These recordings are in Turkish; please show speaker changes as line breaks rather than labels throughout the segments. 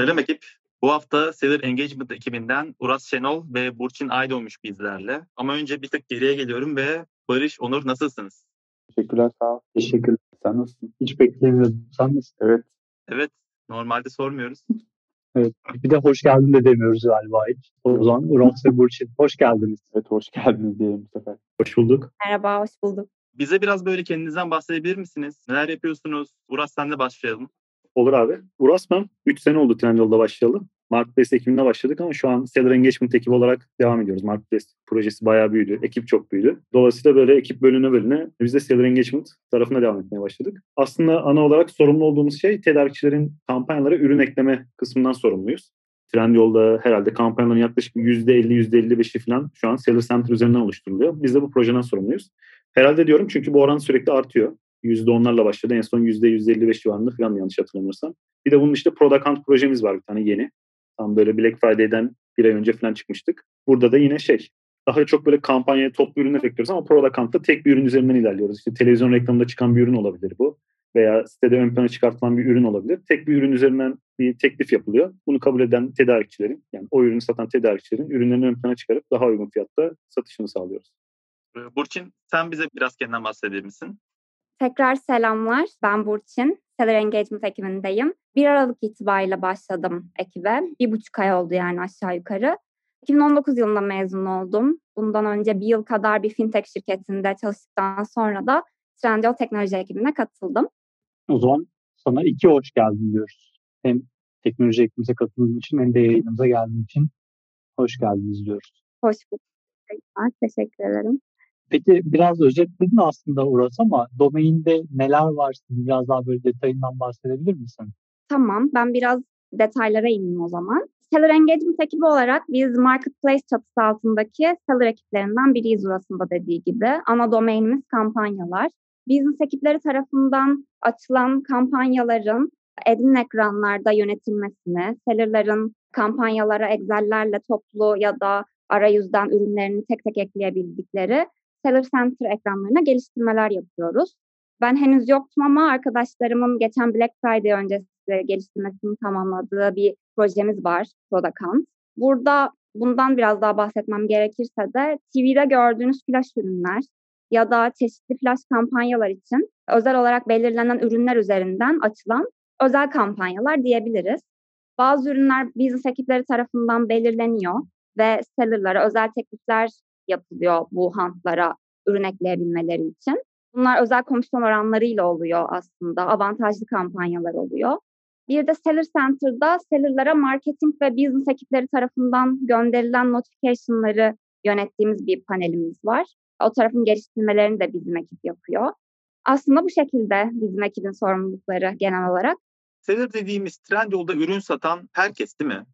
Selam ekip. Bu hafta Seller Engagement ekibinden Uras Şenol ve Burçin Ayda olmuş bizlerle. Ama önce bir tık geriye geliyorum ve Barış, Onur nasılsınız?
Teşekkürler sağ ol.
Teşekkürler.
Sen nasılsın?
Hiç beklemiyordum. Sen nasılsın?
Evet.
Evet, normalde sormuyoruz.
Evet. Bir de hoş geldin de demiyoruz galiba hiç. O zaman Uras ve Burçin hoş geldiniz.
Evet hoş geldiniz diyelim bu sefer.
Hoş bulduk.
Merhaba, hoş bulduk.
Bize biraz böyle kendinizden bahsedebilir misiniz? Neler yapıyorsunuz? Uras senle başlayalım.
Olur abi. Uras ben 3 sene oldu Trendyol'da başlayalı. Marketplace ekibinde başladık ama şu an Seller Engagement ekibi olarak devam ediyoruz. Marketplace projesi bayağı büyüdü. Ekip çok büyüdü. Dolayısıyla böyle ekip bölüne bölüne biz de Seller Engagement tarafına devam etmeye başladık. Aslında ana olarak sorumlu olduğumuz şey tedarikçilerin kampanyalara ürün ekleme kısmından sorumluyuz. Trendyol'da herhalde kampanyaların yaklaşık %50, %55'i falan şu an Seller Center üzerinden oluşturuluyor. Biz de bu projeden sorumluyuz. Herhalde diyorum çünkü bu oran sürekli artıyor. %10'larla başladı. En son %155 civarında falan yanlış hatırlamıyorsam. Bir de bunun işte Product Hunt projemiz var bir tane yeni. Tam böyle Black Friday'den bir ay önce falan çıkmıştık. Burada da yine şey daha çok böyle kampanyaya toplu ürünler ekliyoruz ama Product Hunt'ta tek bir ürün üzerinden ilerliyoruz. İşte televizyon reklamında çıkan bir ürün olabilir bu. Veya sitede ön plana çıkartılan bir ürün olabilir. Tek bir ürün üzerinden bir teklif yapılıyor. Bunu kabul eden tedarikçilerin yani o ürünü satan tedarikçilerin ürünlerini ön plana çıkarıp daha uygun fiyatta satışını sağlıyoruz.
Ee, Burçin sen bize biraz kendinden bahsedebilir misin?
Tekrar selamlar. Ben Burçin. Seller Engagement ekibindeyim. 1 Aralık itibariyle başladım ekibe. Bir buçuk ay oldu yani aşağı yukarı. 2019 yılında mezun oldum. Bundan önce bir yıl kadar bir fintech şirketinde çalıştıktan sonra da Trendyol teknoloji ekibine katıldım.
O zaman sana iki hoş geldin diyoruz. Hem teknoloji ekibimize katıldığın için hem de yayınımıza geldiğin için hoş geldiniz diyoruz.
Hoş bulduk. Teşekkür ederim.
Peki biraz özetledin aslında Uras ama domainde neler var? Biraz daha böyle detayından bahsedebilir misin?
Tamam. Ben biraz detaylara ineyim o zaman. Seller Engagement ekibi olarak biz Marketplace çatısı altındaki seller ekiplerinden biriyiz Uras'ın dediği gibi. Ana domainimiz kampanyalar. Business ekipleri tarafından açılan kampanyaların admin ekranlarda yönetilmesini, sellerların kampanyalara Excel'lerle toplu ya da arayüzden ürünlerini tek tek ekleyebildikleri Seller Center ekranlarına geliştirmeler yapıyoruz. Ben henüz yoktum ama arkadaşlarımın geçen Black Friday öncesi geliştirmesini tamamladığı bir projemiz var, Product Burada bundan biraz daha bahsetmem gerekirse de TV'de gördüğünüz flash ürünler ya da çeşitli flash kampanyalar için özel olarak belirlenen ürünler üzerinden açılan özel kampanyalar diyebiliriz. Bazı ürünler business ekipleri tarafından belirleniyor ve sellerlara özel teklifler yapılıyor bu hantlara ürün ekleyebilmeleri için. Bunlar özel komisyon oranlarıyla oluyor aslında. Avantajlı kampanyalar oluyor. Bir de Seller Center'da sellerlara marketing ve business ekipleri tarafından gönderilen notification'ları yönettiğimiz bir panelimiz var. O tarafın geliştirmelerini de bizim ekip yapıyor. Aslında bu şekilde bizim ekibin sorumlulukları genel olarak.
Seller dediğimiz Trendyol'da ürün satan herkes değil mi?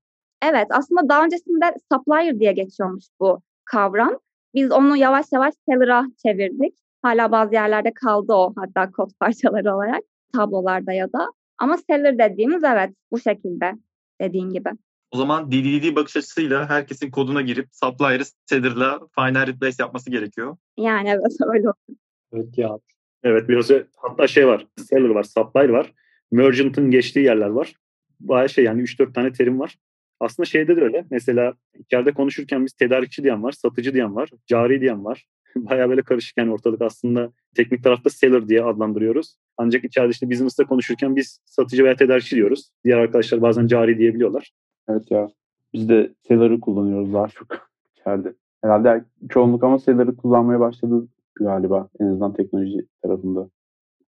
Evet aslında daha öncesinde supplier diye geçiyormuş bu kavram. Biz onu yavaş yavaş seller'a çevirdik. Hala bazı yerlerde kaldı o hatta kod parçaları olarak tablolarda ya da. Ama seller dediğimiz evet bu şekilde dediğin gibi.
O zaman DDD bakış açısıyla herkesin koduna girip supplier'ı seller'la final replace yapması gerekiyor.
Yani evet öyle oldu.
Evet ya.
Evet biraz hatta şey var. Seller var, supplier var. Merchant'ın geçtiği yerler var. Bayağı şey yani 3-4 tane terim var. Aslında şeyde de öyle. Mesela içeride konuşurken biz tedarikçi diyen var, satıcı diyen var, cari diyen var. Bayağı böyle karışık yani ortalık aslında teknik tarafta seller diye adlandırıyoruz. Ancak içeride işte business'ta konuşurken biz satıcı veya tedarikçi diyoruz. Diğer arkadaşlar bazen cari diyebiliyorlar.
Evet ya. Biz de seller'ı kullanıyoruz daha çok içeride. Herhalde çoğunluk ama seller'ı kullanmaya başladı galiba en azından teknoloji tarafında.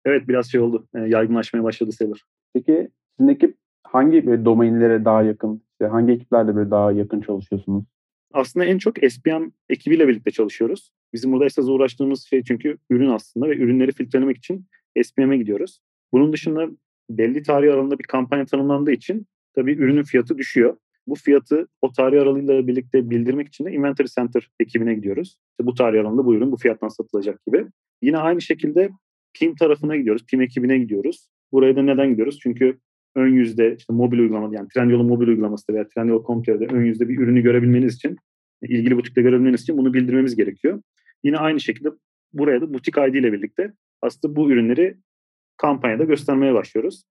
Evet biraz şey oldu. Yaygınlaşmaya başladı seller.
Peki sizin ekip hangi böyle domainlere daha yakın, işte hangi ekiplerle böyle daha yakın çalışıyorsunuz?
Aslında en çok SPM ekibiyle birlikte çalışıyoruz. Bizim burada esas uğraştığımız şey çünkü ürün aslında ve ürünleri filtrelemek için SPM'e gidiyoruz. Bunun dışında belli tarih aralığında bir kampanya tanımlandığı için tabii ürünün fiyatı düşüyor. Bu fiyatı o tarih aralığıyla birlikte bildirmek için de Inventory Center ekibine gidiyoruz. İşte bu tarih aralığında bu ürün bu fiyattan satılacak gibi. Yine aynı şekilde PIM tarafına gidiyoruz, PIM ekibine gidiyoruz. Buraya da neden gidiyoruz? Çünkü ön yüzde işte mobil uygulama yani Trendyol'un mobil uygulaması veya Trendyol.com.tr'de ön yüzde bir ürünü görebilmeniz için ilgili butikte görebilmeniz için bunu bildirmemiz gerekiyor. Yine aynı şekilde buraya da butik ID ile birlikte aslında bu ürünleri kampanyada göstermeye başlıyoruz.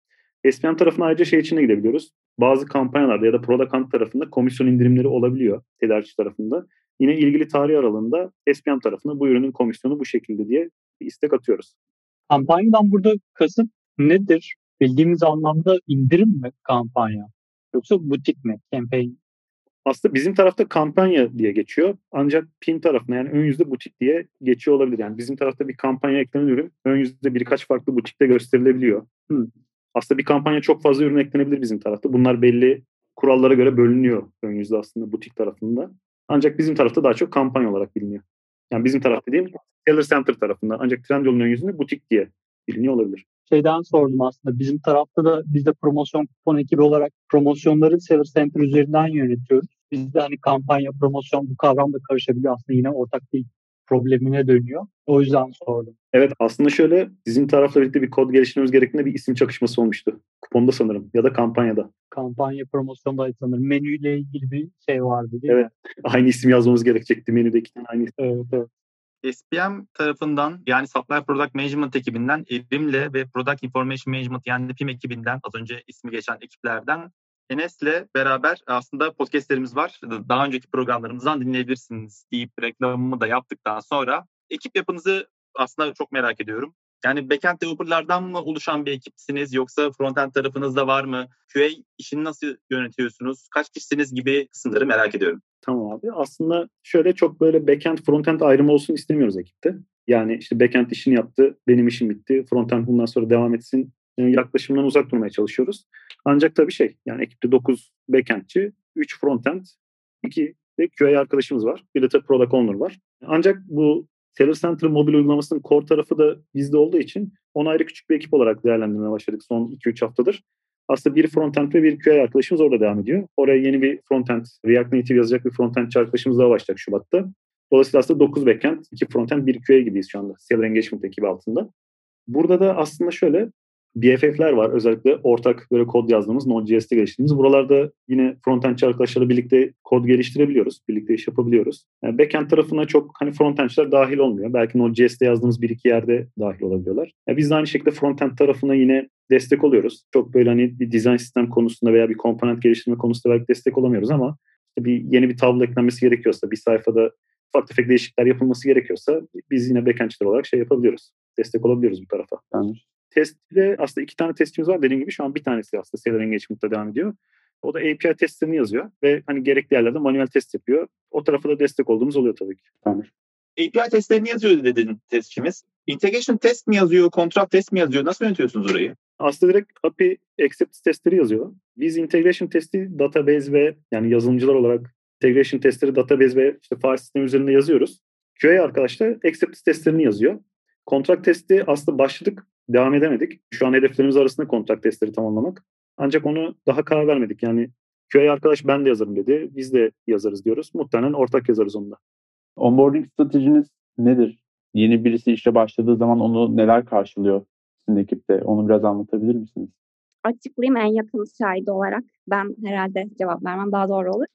SPM tarafına ayrıca şey için de gidebiliyoruz. bazı kampanyalarda ya da product hunt tarafında komisyon indirimleri olabiliyor tedarikçi tarafında. Yine ilgili tarih aralığında SPM tarafına bu ürünün komisyonu bu şekilde diye istek atıyoruz.
Kampanyadan burada kasıt nedir? Bildiğimiz anlamda indirim mi kampanya? Yoksa butik mi? Campaign
aslında bizim tarafta kampanya diye geçiyor. Ancak PIN tarafına yani ön yüzde butik diye geçiyor olabilir. Yani bizim tarafta bir kampanya eklenen ürün ön yüzde birkaç farklı butikte gösterilebiliyor. Hmm. Aslında bir kampanya çok fazla ürün eklenebilir bizim tarafta. Bunlar belli kurallara göre bölünüyor ön yüzde aslında butik tarafında. Ancak bizim tarafta daha çok kampanya olarak biliniyor. Yani bizim taraf dediğim Seller Center tarafında. Ancak Trendyol'un ön yüzünde butik diye biliniyor olabilir.
Şeyden sordum aslında. Bizim tarafta da biz de promosyon kupon ekibi olarak promosyonları Seller Center üzerinden yönetiyoruz. Bizde hani kampanya, promosyon bu kavram da karışabiliyor. Aslında yine ortak bir problemine dönüyor. O yüzden sordum.
Evet aslında şöyle bizim tarafla birlikte bir kod geliştirmemiz gerektiğinde bir isim çakışması olmuştu. Kuponda sanırım ya da kampanyada.
Kampanya promosyonda sanırım menüyle ilgili bir şey vardı değil
evet. mi? Aynı isim yazmamız gerekecekti menüde iki tane aynı isim.
Evet, evet.
SPM tarafından yani Supply Product Management ekibinden Erim'le ve Product Information Management yani PIM ekibinden az önce ismi geçen ekiplerden Enes'le beraber aslında podcastlerimiz var. Daha önceki programlarımızdan dinleyebilirsiniz deyip reklamımı da yaptıktan sonra ekip yapınızı aslında çok merak ediyorum. Yani backend developerlardan mı oluşan bir ekipsiniz yoksa frontend tarafınızda var mı? QA işini nasıl yönetiyorsunuz? Kaç kişisiniz gibi kısımları merak ediyorum.
Tamam abi. Aslında şöyle çok böyle backend frontend ayrımı olsun istemiyoruz ekipte. Yani işte backend işini yaptı, benim işim bitti. Frontend bundan sonra devam etsin yaklaşımdan uzak durmaya çalışıyoruz. Ancak tabii şey yani ekipte 9 backendçi, 3 frontend, 2 de QA arkadaşımız var. Bir de tabii product owner var. Ancak bu Seller Center mobil uygulamasının core tarafı da bizde olduğu için onu ayrı küçük bir ekip olarak değerlendirmeye başladık son 2-3 haftadır. Aslında bir frontend ve bir QA arkadaşımız orada devam ediyor. Oraya yeni bir frontend, React Native yazacak bir frontend arkadaşımız daha başlayacak Şubat'ta. Dolayısıyla aslında 9 backend, 2 frontend, 1 QA gibiyiz şu anda Seller Engagement ekibi altında. Burada da aslında şöyle BFF'ler var. Özellikle ortak böyle kod yazdığımız, Node.js'te geliştirdiğimiz. Buralarda yine frontendçi arkadaşlarla birlikte kod geliştirebiliyoruz. Birlikte iş yapabiliyoruz. Yani backend tarafına çok hani frontendçiler dahil olmuyor. Belki Node.js'te yazdığımız bir iki yerde dahil olabiliyorlar. Yani biz de aynı şekilde frontend tarafına yine destek oluyoruz. Çok böyle hani bir design sistem konusunda veya bir komponent geliştirme konusunda belki destek olamıyoruz ama işte bir yeni bir tablo eklenmesi gerekiyorsa, bir sayfada ufak tefek değişiklikler yapılması gerekiyorsa biz yine backendçiler olarak şey yapabiliyoruz. Destek olabiliyoruz bu tarafa.
Tamam
testte aslında iki tane testimiz var. Dediğim gibi şu an bir tanesi aslında Seller Engagement'ta devam ediyor. O da API testlerini yazıyor ve hani gerekli yerlerde manuel test yapıyor. O tarafa da destek olduğumuz oluyor tabii ki.
Tamam.
API testlerini yazıyor dedin testçimiz. Integration test mi yazıyor, kontrat test mi yazıyor? Nasıl yönetiyorsunuz orayı?
Aslında direkt API acceptance testleri yazıyor. Biz integration testi database ve yani yazılımcılar olarak integration testleri database ve işte file sistemi üzerinde yazıyoruz. QA arkadaşlar acceptance testlerini yazıyor. Kontrat testi aslında başladık devam edemedik. Şu an hedeflerimiz arasında kontrak testleri tamamlamak. Ancak onu daha karar vermedik. Yani QA arkadaş ben de yazarım dedi. Biz de yazarız diyoruz. Muhtemelen ortak yazarız onunla.
Onboarding stratejiniz nedir? Yeni birisi işe başladığı zaman onu neler karşılıyor sizin ekipte? Onu biraz anlatabilir misiniz?
Açıklayayım en yakın şahidi olarak. Ben herhalde cevap vermem daha doğru olur.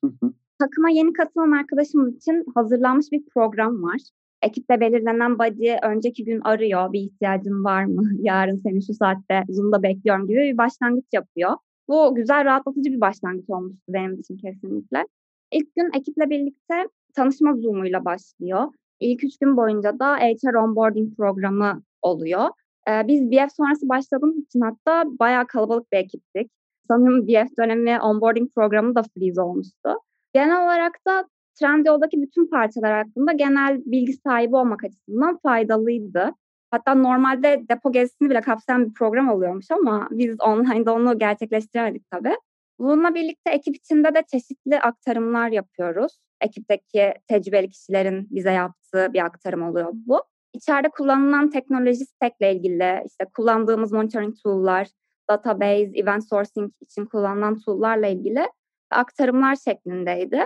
Takıma yeni katılan arkadaşımız için hazırlanmış bir program var ekiple belirlenen body önceki gün arıyor bir ihtiyacın var mı? Yarın seni şu saatte Zoom'da bekliyorum gibi bir başlangıç yapıyor. Bu güzel rahatlatıcı bir başlangıç olmuştu benim için kesinlikle. İlk gün ekiple birlikte tanışma Zoom'uyla başlıyor. İlk üç gün boyunca da HR onboarding programı oluyor. Ee, biz BF sonrası başladığımız için hatta bayağı kalabalık bir ekiptik. Sanırım BF dönemi onboarding programı da freeze olmuştu. Genel olarak da Trendyol'daki bütün parçalar hakkında genel bilgi sahibi olmak açısından faydalıydı. Hatta normalde depo gezisini bile kapsayan bir program oluyormuş ama biz online'da onu gerçekleştiremedik tabii. Bununla birlikte ekip içinde de çeşitli aktarımlar yapıyoruz. Ekipteki tecrübeli kişilerin bize yaptığı bir aktarım oluyor bu. İçeride kullanılan teknoloji stack'le ilgili işte kullandığımız monitoring tool'lar, database, event sourcing için kullanılan tool'larla ilgili aktarımlar şeklindeydi.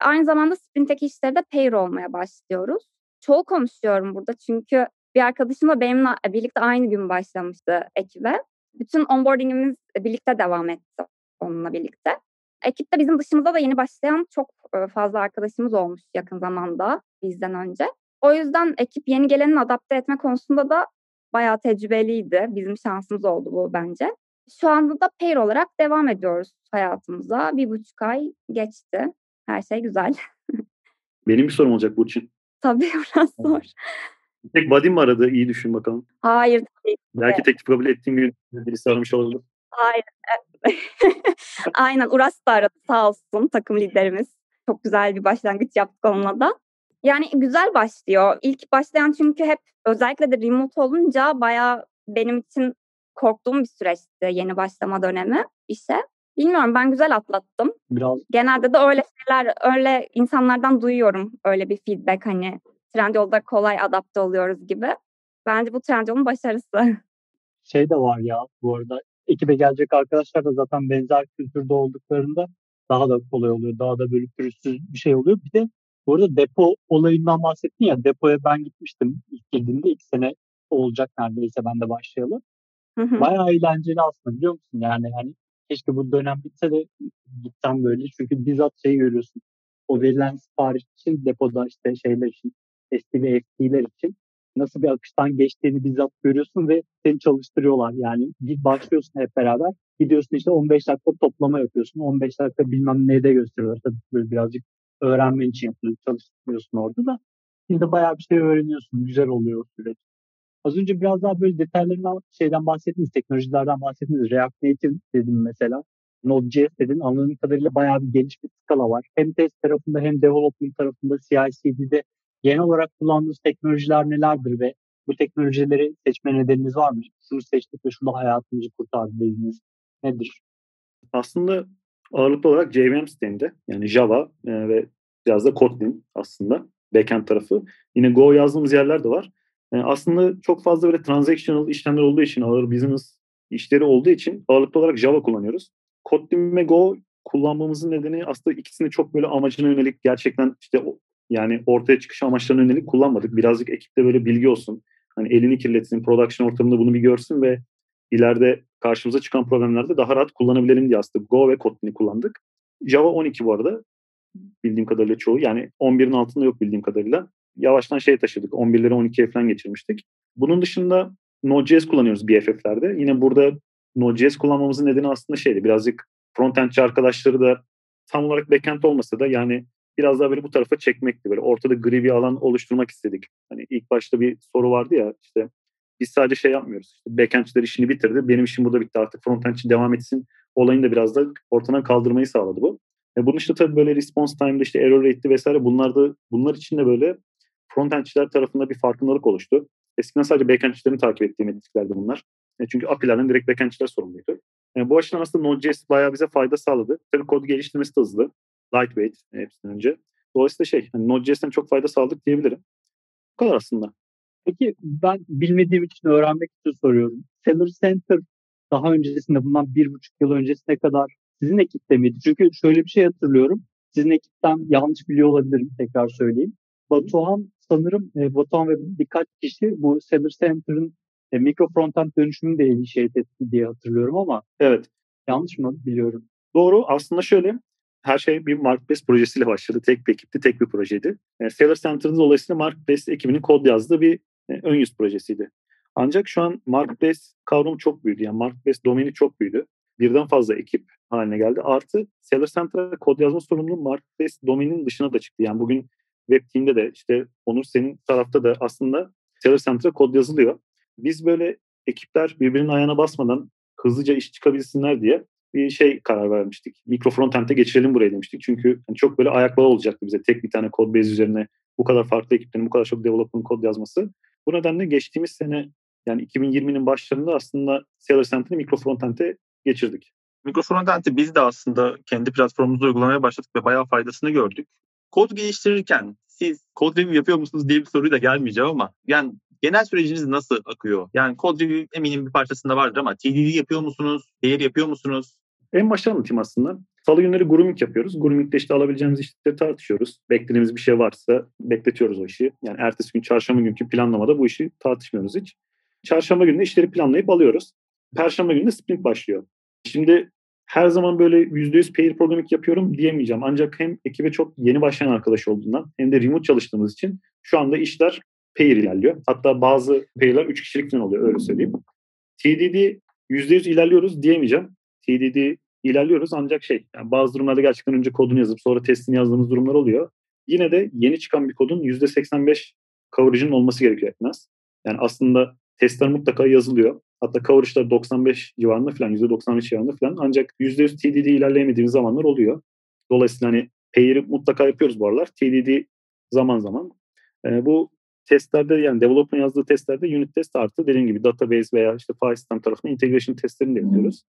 Aynı zamanda Sprint'teki işleri de pair olmaya başlıyoruz. Çoğu konuşuyorum burada çünkü bir arkadaşım da benimle birlikte aynı gün başlamıştı ekibe. Bütün onboardingimiz birlikte devam etti onunla birlikte. Ekipte bizim dışımızda da yeni başlayan çok fazla arkadaşımız olmuş yakın zamanda bizden önce. O yüzden ekip yeni gelenin adapte etme konusunda da bayağı tecrübeliydi. Bizim şansımız oldu bu bence. Şu anda da pair olarak devam ediyoruz hayatımıza. Bir buçuk ay geçti. Her şey güzel.
Benim bir sorum olacak Burçin.
Tabii biraz zor.
Tek Vadim mi aradı? İyi düşün bakalım.
Hayır tabii.
Belki teklif kabul ettiğim gün birisi aramış olabilir.
Hayır. Aynen Uras da aradı sağ olsun takım liderimiz. Çok güzel bir başlangıç yaptık onunla da. Yani güzel başlıyor. İlk başlayan çünkü hep özellikle de remote olunca bayağı benim için korktuğum bir süreçti yeni başlama dönemi işe. Bilmiyorum ben güzel atlattım.
Biraz
Genelde de öyle şeyler, öyle insanlardan duyuyorum öyle bir feedback hani Trendyol'da kolay adapte oluyoruz gibi. Bence bu Trendyol'un başarısı.
şey de var ya bu arada ekibe gelecek arkadaşlar da zaten benzer kültürde olduklarında daha da kolay oluyor. Daha da böyle pürüzsüz bir şey oluyor. Bir de bu arada depo olayından bahsettin ya depoya ben gitmiştim ilk girdiğimde ilk sene olacak neredeyse ben de başlayalı.
Hı hı.
Bayağı eğlenceli aslında biliyor musun? Yani hani keşke bu dönem bitse de gitsem böyle. Çünkü bizzat şey görüyorsun. O verilen sipariş için depoda işte şeyler için SD ve FT'ler için nasıl bir akıştan geçtiğini bizzat görüyorsun ve seni çalıştırıyorlar. Yani bir başlıyorsun hep beraber. Gidiyorsun işte 15 dakika toplama yapıyorsun. 15 dakika bilmem neyde gösteriyorlar. Tabii böyle birazcık öğrenmen için yapılıyor. Çalıştırıyorsun orada da. Şimdi bayağı bir şey öğreniyorsun. Güzel oluyor süreç. Az önce biraz daha böyle detaylarından şeyden bahsettiniz, teknolojilerden bahsettiniz. React Native dedim mesela. Node.js dedin. Anladığım kadarıyla bayağı bir geniş bir skala var. Hem test tarafında hem development tarafında CI/CD'de genel olarak kullandığınız teknolojiler nelerdir ve bu teknolojileri seçme nedeniniz var mı? Şunu seçtik ve şunda hayatımızı kurtardı dediğiniz nedir?
Aslında ağırlıklı olarak JVM sisteminde yani Java e, ve biraz da Kotlin aslında backend tarafı. Yine Go yazdığımız yerler de var. E, aslında çok fazla böyle transactional işlemler olduğu için ağır business işleri olduğu için ağırlıklı olarak Java kullanıyoruz. Kotlin ve Go kullanmamızın nedeni aslında ikisini çok böyle amacına yönelik gerçekten işte yani ortaya çıkış amaçlarına yönelik kullanmadık. Birazcık ekipte böyle bilgi olsun. Hani elini kirletsin, production ortamında bunu bir görsün ve ileride karşımıza çıkan problemlerde daha rahat kullanabilelim diye aslında Go ve Kotlin'i kullandık. Java 12 bu arada bildiğim kadarıyla çoğu. Yani 11'in altında yok bildiğim kadarıyla. Yavaştan şey taşıdık. 11'leri 12'ye falan geçirmiştik. Bunun dışında Node.js kullanıyoruz BFF'lerde. Yine burada Node.js kullanmamızın nedeni aslında şeydi. Birazcık frontendçi arkadaşları da tam olarak backend olmasa da yani biraz daha böyle bu tarafa çekmekti. Böyle ortada gri bir alan oluşturmak istedik. Hani ilk başta bir soru vardı ya işte biz sadece şey yapmıyoruz. İşte backendçiler işini bitirdi. Benim işim burada bitti artık frontendçi devam etsin. Olayını da biraz da ortadan kaldırmayı sağladı bu. E bunun işte tabii böyle response time'da işte error rate'li vesaire bunlar da bunlar için de böyle frontendçiler tarafında bir farkındalık oluştu. Eskiden sadece backendçilerin takip ettiği metriklerdi bunlar. E çünkü API'lerden direkt backendçiler sorumluydu. E, bu açıdan aslında Node.js bayağı bize fayda sağladı. Tabii kod geliştirmesi de hızlı. Lightweight hepsinden önce. Dolayısıyla şey, hani Node.js'ten çok fayda sağladık diyebilirim. Bu kadar aslında.
Peki ben bilmediğim için öğrenmek için soruyorum. Seller Center daha öncesinde bundan bir buçuk yıl öncesine kadar sizin ekipte miydi? Çünkü şöyle bir şey hatırlıyorum. Sizin ekipten yanlış biliyor olabilirim tekrar söyleyeyim. Batuhan sanırım e, Batuhan ve birkaç kişi bu Seller Center'ın e, mikro frontend dönüşümünü de initiate etti diye hatırlıyorum ama
evet.
yanlış mı biliyorum?
Doğru. Aslında şöyle her şey bir Marketplace projesiyle başladı. Tek bir ekipti, tek bir projeydi. Yani Seller Center'da dolayısıyla Marketplace ekibinin kod yazdığı bir e, ön yüz projesiydi. Ancak şu an Marketplace kavramı çok büyüdü. Yani Marketplace domeni çok büyüdü. Birden fazla ekip haline geldi. Artı Seller Center'a kod yazma sorumluluğu Marketplace domeninin dışına da çıktı. Yani bugün web team'de de işte Onur senin tarafta da aslında Seller Center'a kod yazılıyor. Biz böyle ekipler birbirinin ayağına basmadan hızlıca iş çıkabilsinler diye bir şey karar vermiştik. Mikro frontend'e geçirelim buraya demiştik. Çünkü hani çok böyle ayakları olacaktı bize tek bir tane kod base üzerine bu kadar farklı ekiplerin bu kadar çok developer'ın kod yazması. Bu nedenle geçtiğimiz sene yani 2020'nin başlarında aslında Seller Center'ı mikro frontend'e geçirdik.
Mikro frontend'i biz de aslında kendi platformumuzda uygulamaya başladık ve bayağı faydasını gördük. Kod geliştirirken siz kod review yapıyor musunuz diye bir soruyu da gelmeyeceğim ama yani genel süreciniz nasıl akıyor? Yani kod review eminim bir parçasında vardır ama TDD yapıyor musunuz? Değer yapıyor musunuz?
En başta anlatayım aslında. Salı günleri grooming yapıyoruz. Grooming'de işte alabileceğimiz işleri tartışıyoruz. Beklediğimiz bir şey varsa bekletiyoruz o işi. Yani ertesi gün çarşamba günkü planlamada bu işi tartışmıyoruz hiç. Çarşamba günü işleri planlayıp alıyoruz. Perşembe günü de sprint başlıyor. Şimdi her zaman böyle %100 pair programming yapıyorum diyemeyeceğim. Ancak hem ekibe çok yeni başlayan arkadaş olduğundan hem de remote çalıştığımız için şu anda işler pair ilerliyor. Hatta bazı pair'ler 3 kişilik falan oluyor öyle söyleyeyim. TDD %100 ilerliyoruz diyemeyeceğim. TDD ilerliyoruz ancak şey yani bazı durumlarda gerçekten önce kodunu yazıp sonra testini yazdığımız durumlar oluyor. Yine de yeni çıkan bir kodun %85 coverage'ın olması gerekiyor en az. Yani aslında testler mutlaka yazılıyor. Hatta coverage'lar 95 civarında falan, %95 civarında falan. Ancak %100 TDD ilerleyemediğimiz zamanlar oluyor. Dolayısıyla hani payer'ı mutlaka yapıyoruz bu aralar. TDD zaman zaman. E, bu testlerde yani developer'ın yazdığı testlerde unit test artı dediğim gibi database veya işte file system tarafında integration testlerini de yapıyoruz.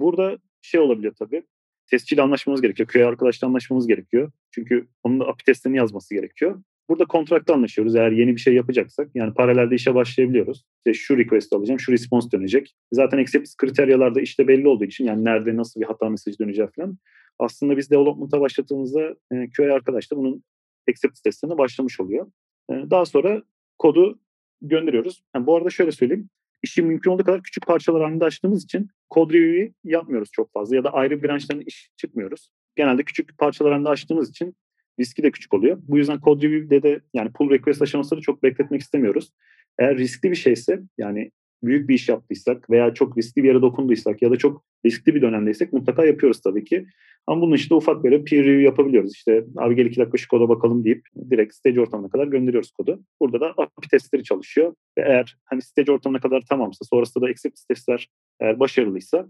Burada şey olabiliyor tabii. Testçiyle anlaşmamız gerekiyor. QA arkadaşla anlaşmamız gerekiyor. Çünkü onun da API testlerini yazması gerekiyor. Burada kontrakta anlaşıyoruz. Eğer yeni bir şey yapacaksak yani paralelde işe başlayabiliyoruz. İşte şu request alacağım, şu response dönecek. Zaten acceptance kriteryalarda işte belli olduğu için yani nerede nasıl bir hata mesajı döneceği falan. Aslında biz development'a başladığımızda e, QA arkadaş da bunun acceptance testlerine başlamış oluyor. E, daha sonra kodu gönderiyoruz. Yani bu arada şöyle söyleyeyim. İşi mümkün olduğu kadar küçük parçalar halinde açtığımız için kod review'i yapmıyoruz çok fazla ya da ayrı branştan iş çıkmıyoruz. Genelde küçük parçalar halinde açtığımız için riski de küçük oluyor. Bu yüzden code review'de de yani pull request aşamasını çok bekletmek istemiyoruz. Eğer riskli bir şeyse yani büyük bir iş yaptıysak veya çok riskli bir yere dokunduysak ya da çok riskli bir dönemdeysek mutlaka yapıyoruz tabii ki. Ama bunun işte ufak böyle peer review yapabiliyoruz. İşte abi gel iki dakika şu koda bakalım deyip direkt stage ortamına kadar gönderiyoruz kodu. Burada da API testleri çalışıyor. Ve eğer hani stage ortamına kadar tamamsa sonrasında da acceptance testler eğer başarılıysa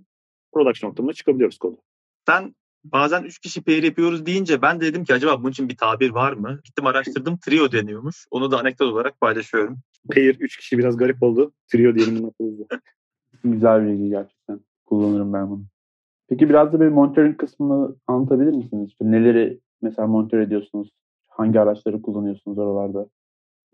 production ortamına çıkabiliyoruz kodu.
Sen bazen üç kişi pair yapıyoruz deyince ben de dedim ki acaba bunun için bir tabir var mı? Gittim araştırdım trio deniyormuş. Onu da anekdot olarak paylaşıyorum.
Pair üç kişi biraz garip oldu. Trio diyelim.
Güzel bir bilgi gerçekten. Kullanırım ben bunu. Peki biraz da bir monitoring kısmını anlatabilir misiniz? Neleri mesela monitör ediyorsunuz? Hangi araçları kullanıyorsunuz oralarda?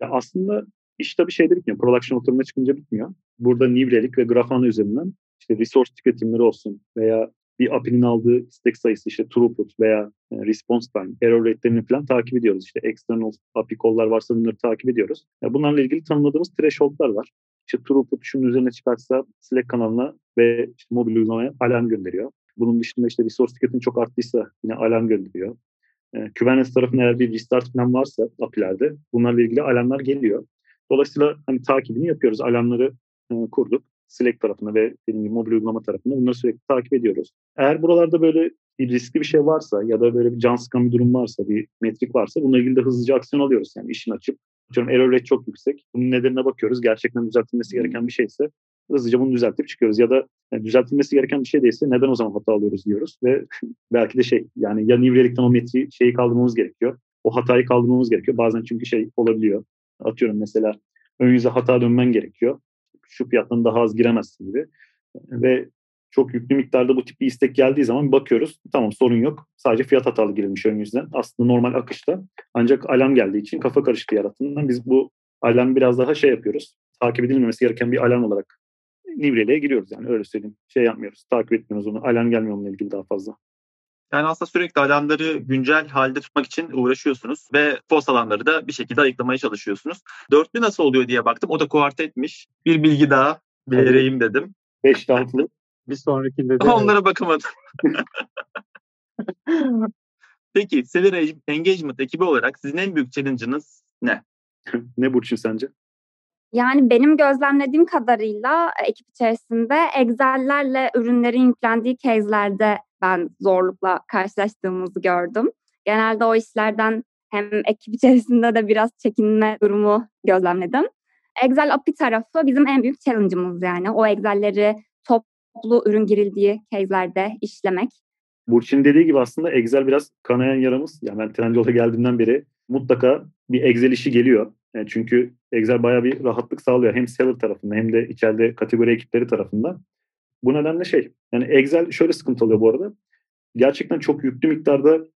Ya aslında iş tabii şeyde bitmiyor. Production ortamına çıkınca bitmiyor. Burada New Relic ve Grafana üzerinden işte resource tüketimleri olsun veya bir API'nin aldığı istek sayısı işte throughput veya e, response time, error rate'lerini falan takip ediyoruz. İşte external API call'lar varsa bunları takip ediyoruz. Bunlarla ilgili tanımladığımız threshold'lar var. İşte throughput şunun üzerine çıkarsa Slack kanalına ve işte mobil uygulamaya alarm gönderiyor. Bunun dışında işte resource tüketimi çok arttıysa yine alarm gönderiyor. E, Kubernetes tarafında eğer bir restart falan varsa API'lerde bunlarla ilgili alarmlar geliyor. Dolayısıyla hani takibini yapıyoruz. Alarmları e, kurduk. Slack tarafında ve dediğim gibi mobil uygulama tarafında bunları sürekli takip ediyoruz. Eğer buralarda böyle bir riskli bir şey varsa ya da böyle bir can sıkan bir durum varsa, bir metrik varsa bununla ilgili de hızlıca aksiyon alıyoruz. Yani işin açıp, diyorum error rate çok yüksek. Bunun nedenine bakıyoruz. Gerçekten düzeltilmesi gereken bir şeyse hızlıca bunu düzeltip çıkıyoruz. Ya da yani düzeltilmesi gereken bir şey değilse neden o zaman hata alıyoruz diyoruz. Ve belki de şey yani ya nivrelikten o metri şeyi kaldırmamız gerekiyor. O hatayı kaldırmamız gerekiyor. Bazen çünkü şey olabiliyor. Atıyorum mesela ön yüze hata dönmen gerekiyor şu fiyattan daha az giremezsin gibi. Ve çok yüklü miktarda bu tip bir istek geldiği zaman bakıyoruz. Tamam sorun yok. Sadece fiyat hatalı girilmiş ön yüzden. Aslında normal akışta. Ancak alarm geldiği için kafa karışıklığı yarattığından biz bu alarm biraz daha şey yapıyoruz. Takip edilmemesi gereken bir alarm olarak Nivreli'ye giriyoruz yani öyle söyleyeyim. Şey yapmıyoruz. Takip etmiyoruz onu. Alarm gelmiyor onunla ilgili daha fazla.
Yani aslında sürekli alanları güncel halde tutmak için uğraşıyorsunuz ve post alanları da bir şekilde ayıklamaya çalışıyorsunuz. Dörtlü nasıl oluyor diye baktım. O da kuartetmiş. Bir bilgi daha vereyim dedim.
Beş altlı.
Bir sonrakinde de...
Onlara bakamadım. Peki Seller Engagement ekibi olarak sizin en büyük challenge'ınız ne?
ne Burçin sence?
Yani benim gözlemlediğim kadarıyla e, ekip içerisinde Excel'lerle ürünlerin yüklendiği case'lerde ben zorlukla karşılaştığımızı gördüm. Genelde o işlerden hem ekip içerisinde de biraz çekinme durumu gözlemledim. Excel API tarafı bizim en büyük challenge'ımız yani. O Excel'leri toplu ürün girildiği case'lerde işlemek.
Burçin dediği gibi aslında Excel biraz kanayan yaramız. Yani ben Trendyol'a geldiğimden beri mutlaka bir Excel işi geliyor. Yani çünkü Excel bayağı bir rahatlık sağlıyor hem seller tarafında hem de içeride kategori ekipleri tarafında. Bu nedenle şey yani Excel şöyle sıkıntı oluyor bu arada. Gerçekten çok yüklü miktarda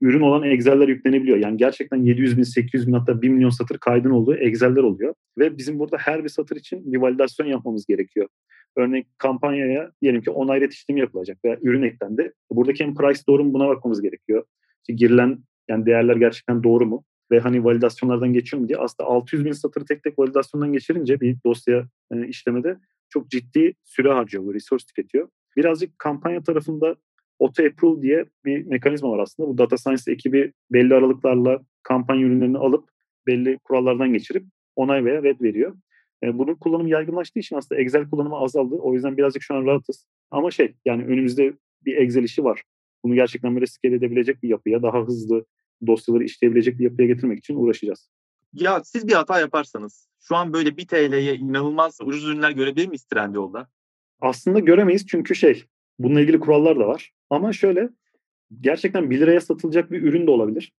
ürün olan Excel'ler yüklenebiliyor. Yani gerçekten 700 bin, 800 bin hatta 1 milyon satır kaydın olduğu Excel'ler oluyor. Ve bizim burada her bir satır için bir validasyon yapmamız gerekiyor. Örneğin kampanyaya diyelim ki onaylet işlemi yapılacak veya ürün eklendi. Buradaki hem price doğru mu buna bakmamız gerekiyor. İşte girilen yani değerler gerçekten doğru mu? Ve hani validasyonlardan geçiyor mu diye aslında 600 bin satırı tek tek validasyondan geçirince bir dosya e, işlemede çok ciddi süre harcıyor resource tüketiyor. Birazcık kampanya tarafında auto approve diye bir mekanizma var aslında. Bu data science ekibi belli aralıklarla kampanya ürünlerini alıp belli kurallardan geçirip onay veya red veriyor. E, bunun kullanımı yaygınlaştığı için aslında Excel kullanımı azaldı. O yüzden birazcık şu an rahatız. Ama şey yani önümüzde bir Excel işi var. Bunu gerçekten böyle scale edebilecek bir yapıya, daha hızlı dosyaları işleyebilecek bir yapıya getirmek için uğraşacağız.
Ya siz bir hata yaparsanız şu an böyle 1 TL'ye inanılmaz ucuz ürünler görebilir miyiz Trendyol'da?
Aslında göremeyiz çünkü şey bununla ilgili kurallar da var. Ama şöyle gerçekten 1 liraya satılacak bir ürün de olabilir.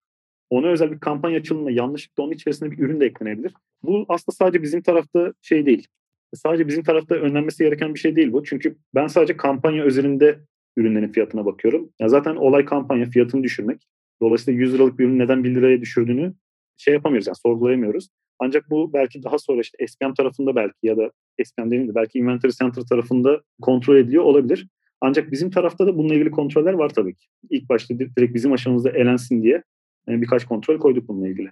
Ona özel bir kampanya açılımında yanlışlıkla onun içerisine bir ürün de eklenebilir. Bu aslında sadece bizim tarafta şey değil. Sadece bizim tarafta önlenmesi gereken bir şey değil bu. Çünkü ben sadece kampanya üzerinde ürünlerin fiyatına bakıyorum. Ya zaten olay kampanya fiyatını düşürmek. Dolayısıyla 100 liralık bir ürün neden 1 liraya düşürdüğünü şey yapamıyoruz yani sorgulayamıyoruz. Ancak bu belki daha sonra işte SPM tarafında belki ya da SPM değil de belki Inventory Center tarafında kontrol ediliyor olabilir. Ancak bizim tarafta da bununla ilgili kontroller var tabii ki. İlk başta direkt bizim aşamamızda elensin diye yani birkaç kontrol koyduk bununla ilgili.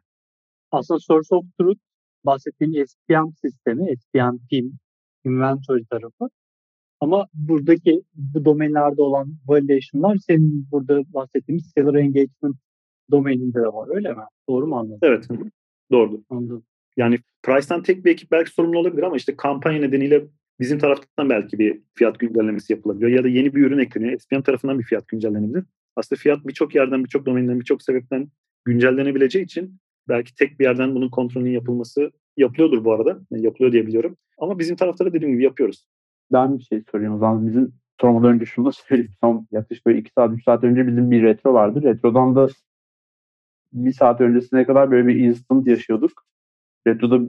Aslında Source of Truth bahsettiğim SPM sistemi, SPM Team Inventory tarafı. Ama buradaki bu domainlerde olan validation'lar senin burada bahsettiğimiz Seller Engagement domaininde de var öyle mi? Doğru mu anladım?
Evet. Doğru.
Anladım.
Yani Price'tan tek bir ekip belki sorumlu olabilir ama işte kampanya nedeniyle bizim taraftan belki bir fiyat güncellemesi yapılabiliyor ya da yeni bir ürün ekleniyor. SPM tarafından bir fiyat güncellenebilir. Aslında fiyat birçok yerden, birçok domainden, birçok sebepten güncellenebileceği için belki tek bir yerden bunun kontrolünün yapılması yapılıyordur bu arada. Yani yapılıyor diye biliyorum. Ama bizim tarafta da dediğim gibi yapıyoruz.
Ben bir şey sorayım o zaman. Bizim sormadan önce şunu da söyleyeyim. Son yaklaşık böyle 2 saat 3 saat önce bizim bir retro vardı. Retrodan da bir saat öncesine kadar böyle bir incident yaşıyorduk. Retro'da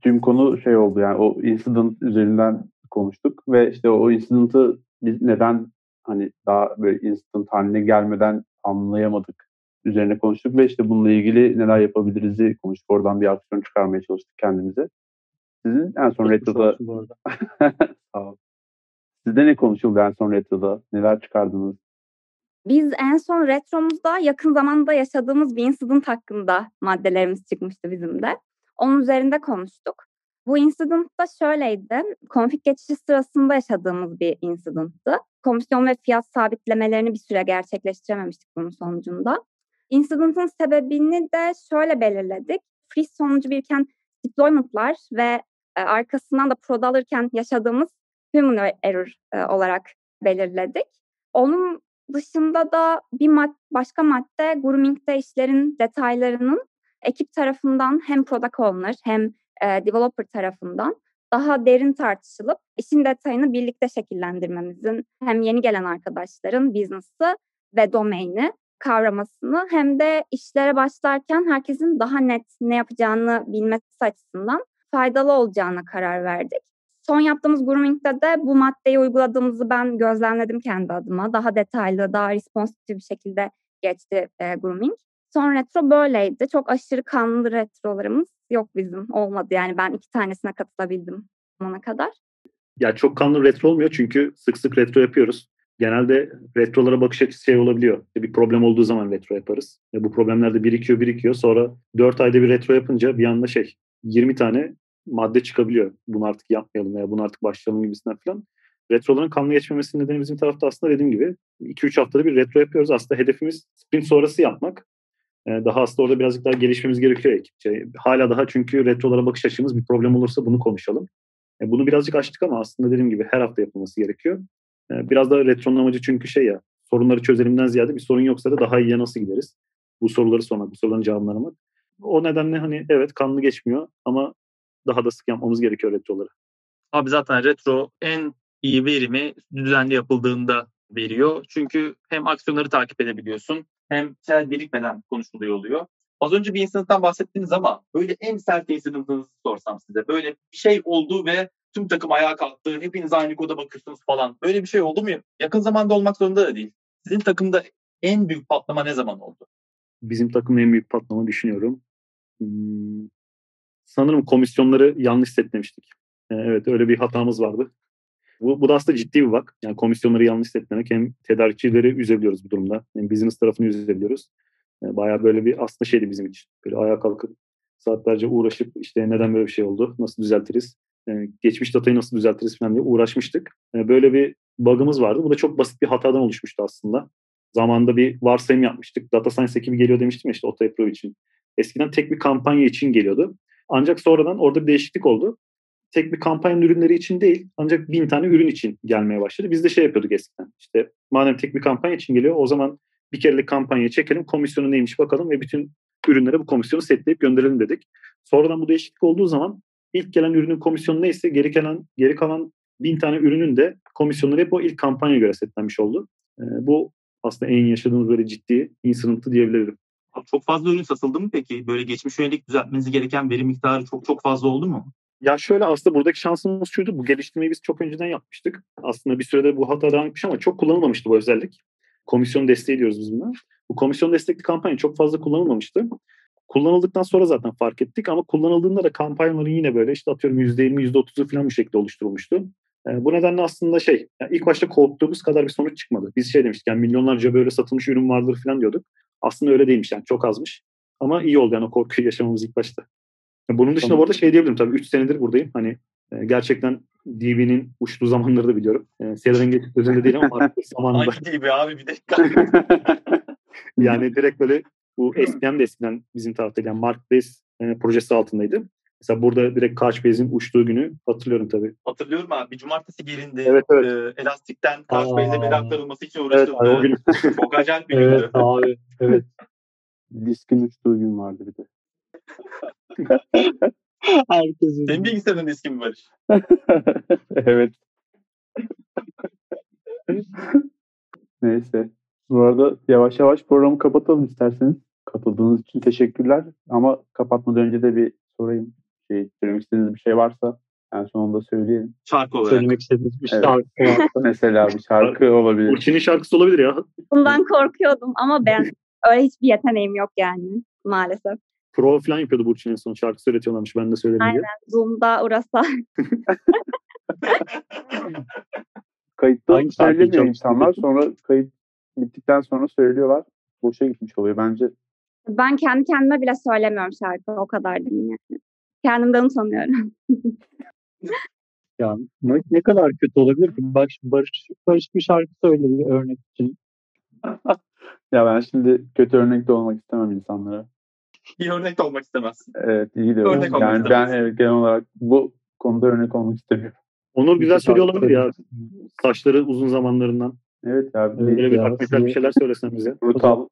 tüm konu şey oldu yani o incident üzerinden konuştuk ve işte o incident'ı biz neden hani daha böyle incident haline gelmeden anlayamadık üzerine konuştuk ve işte bununla ilgili neler yapabiliriz'i konuştuk. Oradan bir aksiyon çıkarmaya çalıştık kendimize. Sizin en son retroda sağ. Sizde ne konuşuldu en son retroda? Neler çıkardınız?
Biz en son retromuzda yakın zamanda yaşadığımız bir incident hakkında maddelerimiz çıkmıştı bizim de. Onun üzerinde konuştuk. Bu incident da şöyleydi. Konfig geçişi sırasında yaşadığımız bir incidenttı. Komisyon ve fiyat sabitlemelerini bir süre gerçekleştirememiştik bunun sonucunda. Incident'ın sebebini de şöyle belirledik. Freeze sonucu biriken deployment'lar ve e, arkasından da prod alırken yaşadığımız human error e, olarak belirledik. Onun dışında da bir mad başka madde grooming'de işlerin detaylarının ekip tarafından hem product owner hem e, developer tarafından daha derin tartışılıp işin detayını birlikte şekillendirmemizin hem yeni gelen arkadaşların business'ı ve domaini kavramasını hem de işlere başlarken herkesin daha net ne yapacağını bilmesi açısından faydalı olacağına karar verdik. Son yaptığımız grooming'de de bu maddeyi uyguladığımızı ben gözlemledim kendi adıma. Daha detaylı, daha responsif bir şekilde geçti e, grooming. Son retro böyleydi. Çok aşırı kanlı retrolarımız yok bizim. Olmadı yani ben iki tanesine katılabildim zamana kadar.
Ya çok kanlı retro olmuyor çünkü sık sık retro yapıyoruz. Genelde retrolara bakış açısı şey olabiliyor. Bir problem olduğu zaman retro yaparız. Ya bu problemler de birikiyor birikiyor. Sonra 4 ayda bir retro yapınca bir anda şey 20 tane madde çıkabiliyor. Bunu artık yapmayalım veya bunu artık başlayalım gibisinden falan. Retroların kanlı geçmemesinin nedeni bizim tarafta aslında dediğim gibi 2-3 haftada bir retro yapıyoruz. Aslında hedefimiz sprint sonrası yapmak. Ee, daha aslında orada birazcık daha gelişmemiz gerekiyor ekipçe. Hala daha çünkü retrolara bakış açımız bir problem olursa bunu konuşalım. E, bunu birazcık açtık ama aslında dediğim gibi her hafta yapılması gerekiyor. E, biraz da retronun amacı çünkü şey ya sorunları çözelimden ziyade bir sorun yoksa da daha iyiye nasıl gideriz? Bu soruları sormak, bu soruların aramak. O nedenle hani evet kanlı geçmiyor ama daha da sık yapmamız gerekiyor retroları.
Abi zaten retro en iyi verimi düzenli yapıldığında veriyor. Çünkü hem aksiyonları takip edebiliyorsun hem şeyler birikmeden konuşuluyor oluyor. Az önce bir incident'tan bahsettiniz ama böyle en sert incident'ınızı sorsam size. Böyle bir şey oldu ve tüm takım ayağa kalktı. Hepiniz aynı koda bakırsınız falan. Böyle bir şey oldu mu? Yakın zamanda olmak zorunda da değil. Sizin takımda en büyük patlama ne zaman oldu?
Bizim takımın en büyük patlama düşünüyorum. Sanırım komisyonları yanlış setlemiştik. Ee, evet öyle bir hatamız vardı. Bu, bu da aslında ciddi bir bak. Yani komisyonları yanlış setlemek hem tedarikçileri üzebiliyoruz bu durumda. Hem business tarafını üzebiliyoruz. Yani bayağı böyle bir aslında şeydi bizim için. Böyle ayağa kalkıp saatlerce uğraşıp işte neden böyle bir şey oldu, nasıl düzeltiriz, yani geçmiş datayı nasıl düzeltiriz falan diye uğraşmıştık. Yani böyle bir bug'ımız vardı. Bu da çok basit bir hatadan oluşmuştu aslında. Zamanında bir varsayım yapmıştık. Data Science ekibi geliyor demiştim ya işte Otay Pro için. Eskiden tek bir kampanya için geliyordu. Ancak sonradan orada bir değişiklik oldu. tek bir kampanyanın ürünleri için değil ancak bin tane ürün için gelmeye başladı. Biz de şey yapıyorduk eskiden. İşte madem tek bir kampanya için geliyor o zaman bir kerelik kampanyayı çekelim komisyonu neymiş bakalım ve bütün ürünlere bu komisyonu setleyip gönderelim dedik. Sonradan bu değişiklik olduğu zaman ilk gelen ürünün komisyonu neyse geri kalan geri kalan bin tane ürünün de komisyonları hep o ilk kampanya göre setlenmiş oldu. E, bu aslında en yaşadığımız böyle ciddi incident'ı diyebilirim.
Çok fazla ürün satıldı mı peki? Böyle geçmiş yönelik düzeltmeniz gereken veri miktarı çok çok fazla oldu mu?
Ya şöyle aslında buradaki şansımız şuydu. Bu geliştirmeyi biz çok önceden yapmıştık. Aslında bir sürede bu hata devam etmiş ama çok kullanılmamıştı bu özellik. Komisyon desteği diyoruz biz buna. Bu komisyon destekli kampanya çok fazla kullanılmamıştı. Kullanıldıktan sonra zaten fark ettik ama kullanıldığında da kampanyaların yine böyle işte atıyorum %20, %30'u falan bu şekilde oluşturulmuştu. E, bu nedenle aslında şey yani ilk başta korktuğumuz kadar bir sonuç çıkmadı. Biz şey demiştik yani milyonlarca böyle satılmış ürün vardır falan diyorduk. Aslında öyle değilmiş yani çok azmış. Ama iyi oldu yani o korkuyu yaşamamız ilk başta. Bunun dışında bu arada şey diyebilirim tabii 3 senedir buradayım. Hani e, gerçekten DB'nin uçtuğu zamanları da biliyorum. E, Seyirden geçip özelinde değil ama zamanında.
Hangi DB abi bir dakika.
yani direkt böyle bu SPM de eskiden bizim tarafta yani Marketplace e, projesi altındaydı. Mesela burada direkt Couchbase'in uçtuğu günü hatırlıyorum tabii.
Hatırlıyorum abi. Bir cumartesi gelindi.
Evet, evet.
E, Elastik'ten Couchbase'e veri aktarılması için
Evet,
uğraşıldı.
abi, o gün.
Çok acayip bir
Evet
gündü.
abi. Evet.
Diskin uçtuğu gün vardı bir de.
Herkesin.
Senin bilgisayarın diski mi Barış?
evet. Neyse. Bu arada yavaş yavaş programı kapatalım isterseniz. Katıldığınız için teşekkürler. Ama kapatmadan önce de bir sorayım. Şey, söylemek istediğiniz bir şey varsa en sonunda söyleyelim.
Şarkı olarak.
Söylemek istediğiniz bir
Evet.
şarkı.
Mesela bir şarkı olabilir.
Burçin'in şarkısı olabilir ya.
Bundan korkuyordum ama ben öyle hiçbir yeteneğim yok yani maalesef.
Pro falan yapıyordu Burçin en son. Şarkı söyletiyorlarmış ben de söyledim diye.
Aynen. Zoom'da urasa.
Kayıtta söylemiyor insanlar. Sonra kayıt bittikten sonra söylüyorlar. Boşa gitmiş oluyor bence.
Ben kendi kendime bile söylemiyorum şarkı. O kadar değil yani. Kendimden utanıyorum.
Ya ne, ne kadar kötü olabilir ki? Bak şimdi Barış, Barış bir şarkı söyle bir örnek için.
Ya ben şimdi kötü örnek de olmak istemem insanlara.
İyi örnek de olmak istemezsin.
Evet iyi de
Örnek olmak
Yani ben
istemezsin.
evet, genel olarak bu konuda örnek olmak istemiyorum.
Onur güzel
Bir
söylüyor
şarkı
olabilir ya. Saçları uzun zamanlarından.
Evet ya bir
Böyle bir
ya,
bir şeyler söylesen bize.
brutal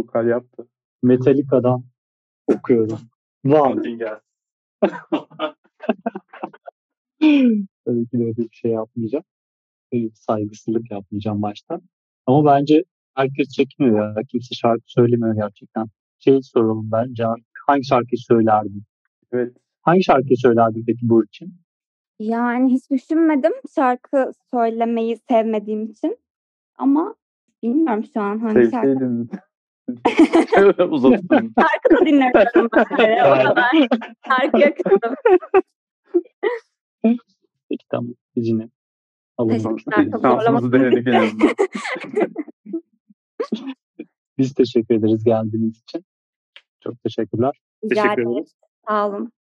vokal yaptı.
Metallica'dan okuyorum. Wow. Tabii ki de öyle bir şey yapmayacağım. Bir saygısızlık yapmayacağım baştan. Ama bence herkes çekmiyor ya. Kimse şarkı söylemiyor gerçekten. Şey soralım bence. Hangi şarkıyı söylerdin?
Evet.
Hangi şarkıyı söylerdin peki bu için?
Yani hiç düşünmedim şarkı söylemeyi sevmediğim için. Ama bilmiyorum şu an hangi şarkı.
Uzatın.
Şarkı da dinlemiyorum ben. O kadar. Şarkıya kızdım.
Peki tamam. Biz yine alalım.
Şansımızı denedik en azından.
Biz teşekkür ederiz geldiğiniz için. Çok teşekkürler.
Rica
Teşekkür ederiz.
Sağ olun.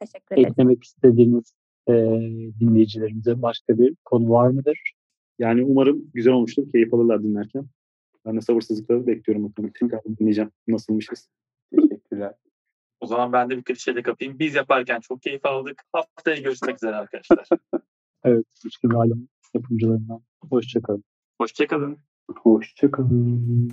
Teşekkür ederim.
Eklemek istediğiniz e, dinleyicilerimize başka bir konu var mıdır?
Yani umarım güzel olmuştur. Keyif alırlar dinlerken. Ben de sabırsızlıkla bekliyorum bakalım. Tekrar dinleyeceğim. Nasılmışız?
Teşekkürler.
O zaman ben de bir klişeyle kapayım. Biz yaparken çok keyif aldık. Haftaya görüşmek üzere arkadaşlar.
Evet. Üçlü Alem yapımcılarından. Hoşçakalın.
Hoşçakalın.
Hoşçakalın.